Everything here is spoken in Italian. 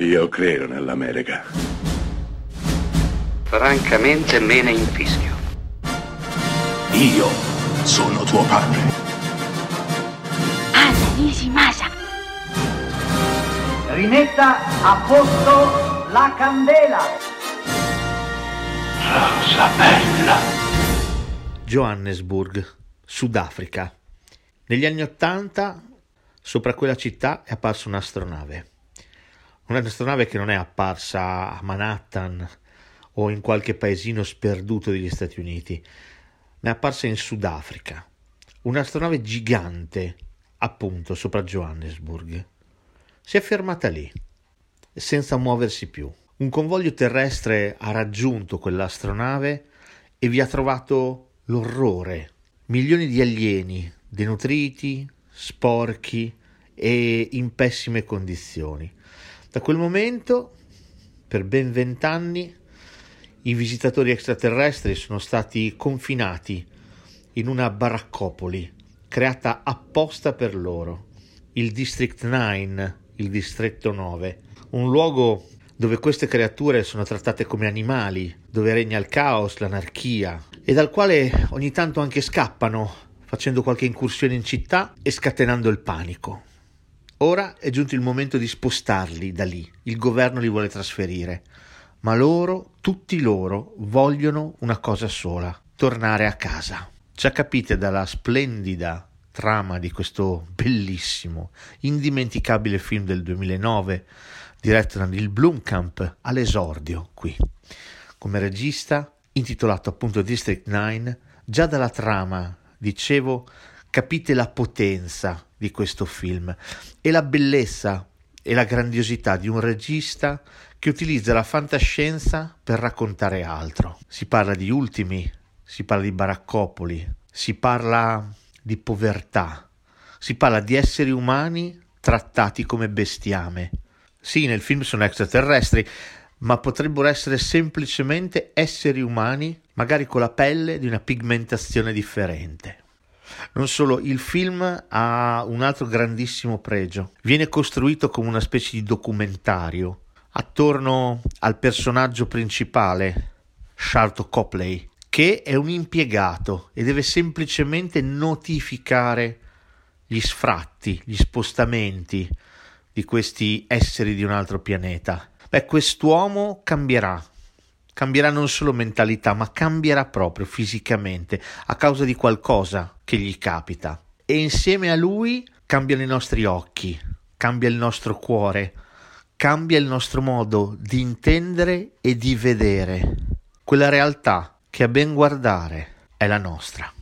Io credo nell'America. Francamente me ne infischio. Io sono tuo padre. Anna Nishimasa. Rimetta a posto la candela. Rosa bella. Johannesburg, Sudafrica. Negli anni Ottanta sopra quella città è apparsa un'astronave. Un'astronave che non è apparsa a Manhattan o in qualche paesino sperduto degli Stati Uniti, ma è apparsa in Sudafrica. Un'astronave gigante, appunto, sopra Johannesburg. Si è fermata lì, senza muoversi più. Un convoglio terrestre ha raggiunto quell'astronave e vi ha trovato l'orrore. Milioni di alieni, denutriti, sporchi e in pessime condizioni. Da quel momento, per ben vent'anni, i visitatori extraterrestri sono stati confinati in una baraccopoli creata apposta per loro, il District 9, il Distretto 9, un luogo dove queste creature sono trattate come animali, dove regna il caos, l'anarchia e dal quale ogni tanto anche scappano facendo qualche incursione in città e scatenando il panico. Ora è giunto il momento di spostarli da lì, il governo li vuole trasferire, ma loro, tutti loro, vogliono una cosa sola, tornare a casa. Già capite dalla splendida trama di questo bellissimo, indimenticabile film del 2009, diretto da Neil Blomkamp, all'esordio qui. Come regista, intitolato appunto District 9, già dalla trama dicevo, capite la potenza di questo film e la bellezza e la grandiosità di un regista che utilizza la fantascienza per raccontare altro. Si parla di ultimi, si parla di baraccopoli, si parla di povertà, si parla di esseri umani trattati come bestiame. Sì, nel film sono extraterrestri, ma potrebbero essere semplicemente esseri umani, magari con la pelle di una pigmentazione differente. Non solo, il film ha un altro grandissimo pregio. Viene costruito come una specie di documentario attorno al personaggio principale, Charlton Copley, che è un impiegato e deve semplicemente notificare gli sfratti, gli spostamenti di questi esseri di un altro pianeta. Beh, quest'uomo cambierà, cambierà non solo mentalità, ma cambierà proprio fisicamente a causa di qualcosa che gli capita. E insieme a lui cambiano i nostri occhi, cambia il nostro cuore, cambia il nostro modo di intendere e di vedere quella realtà che a ben guardare è la nostra.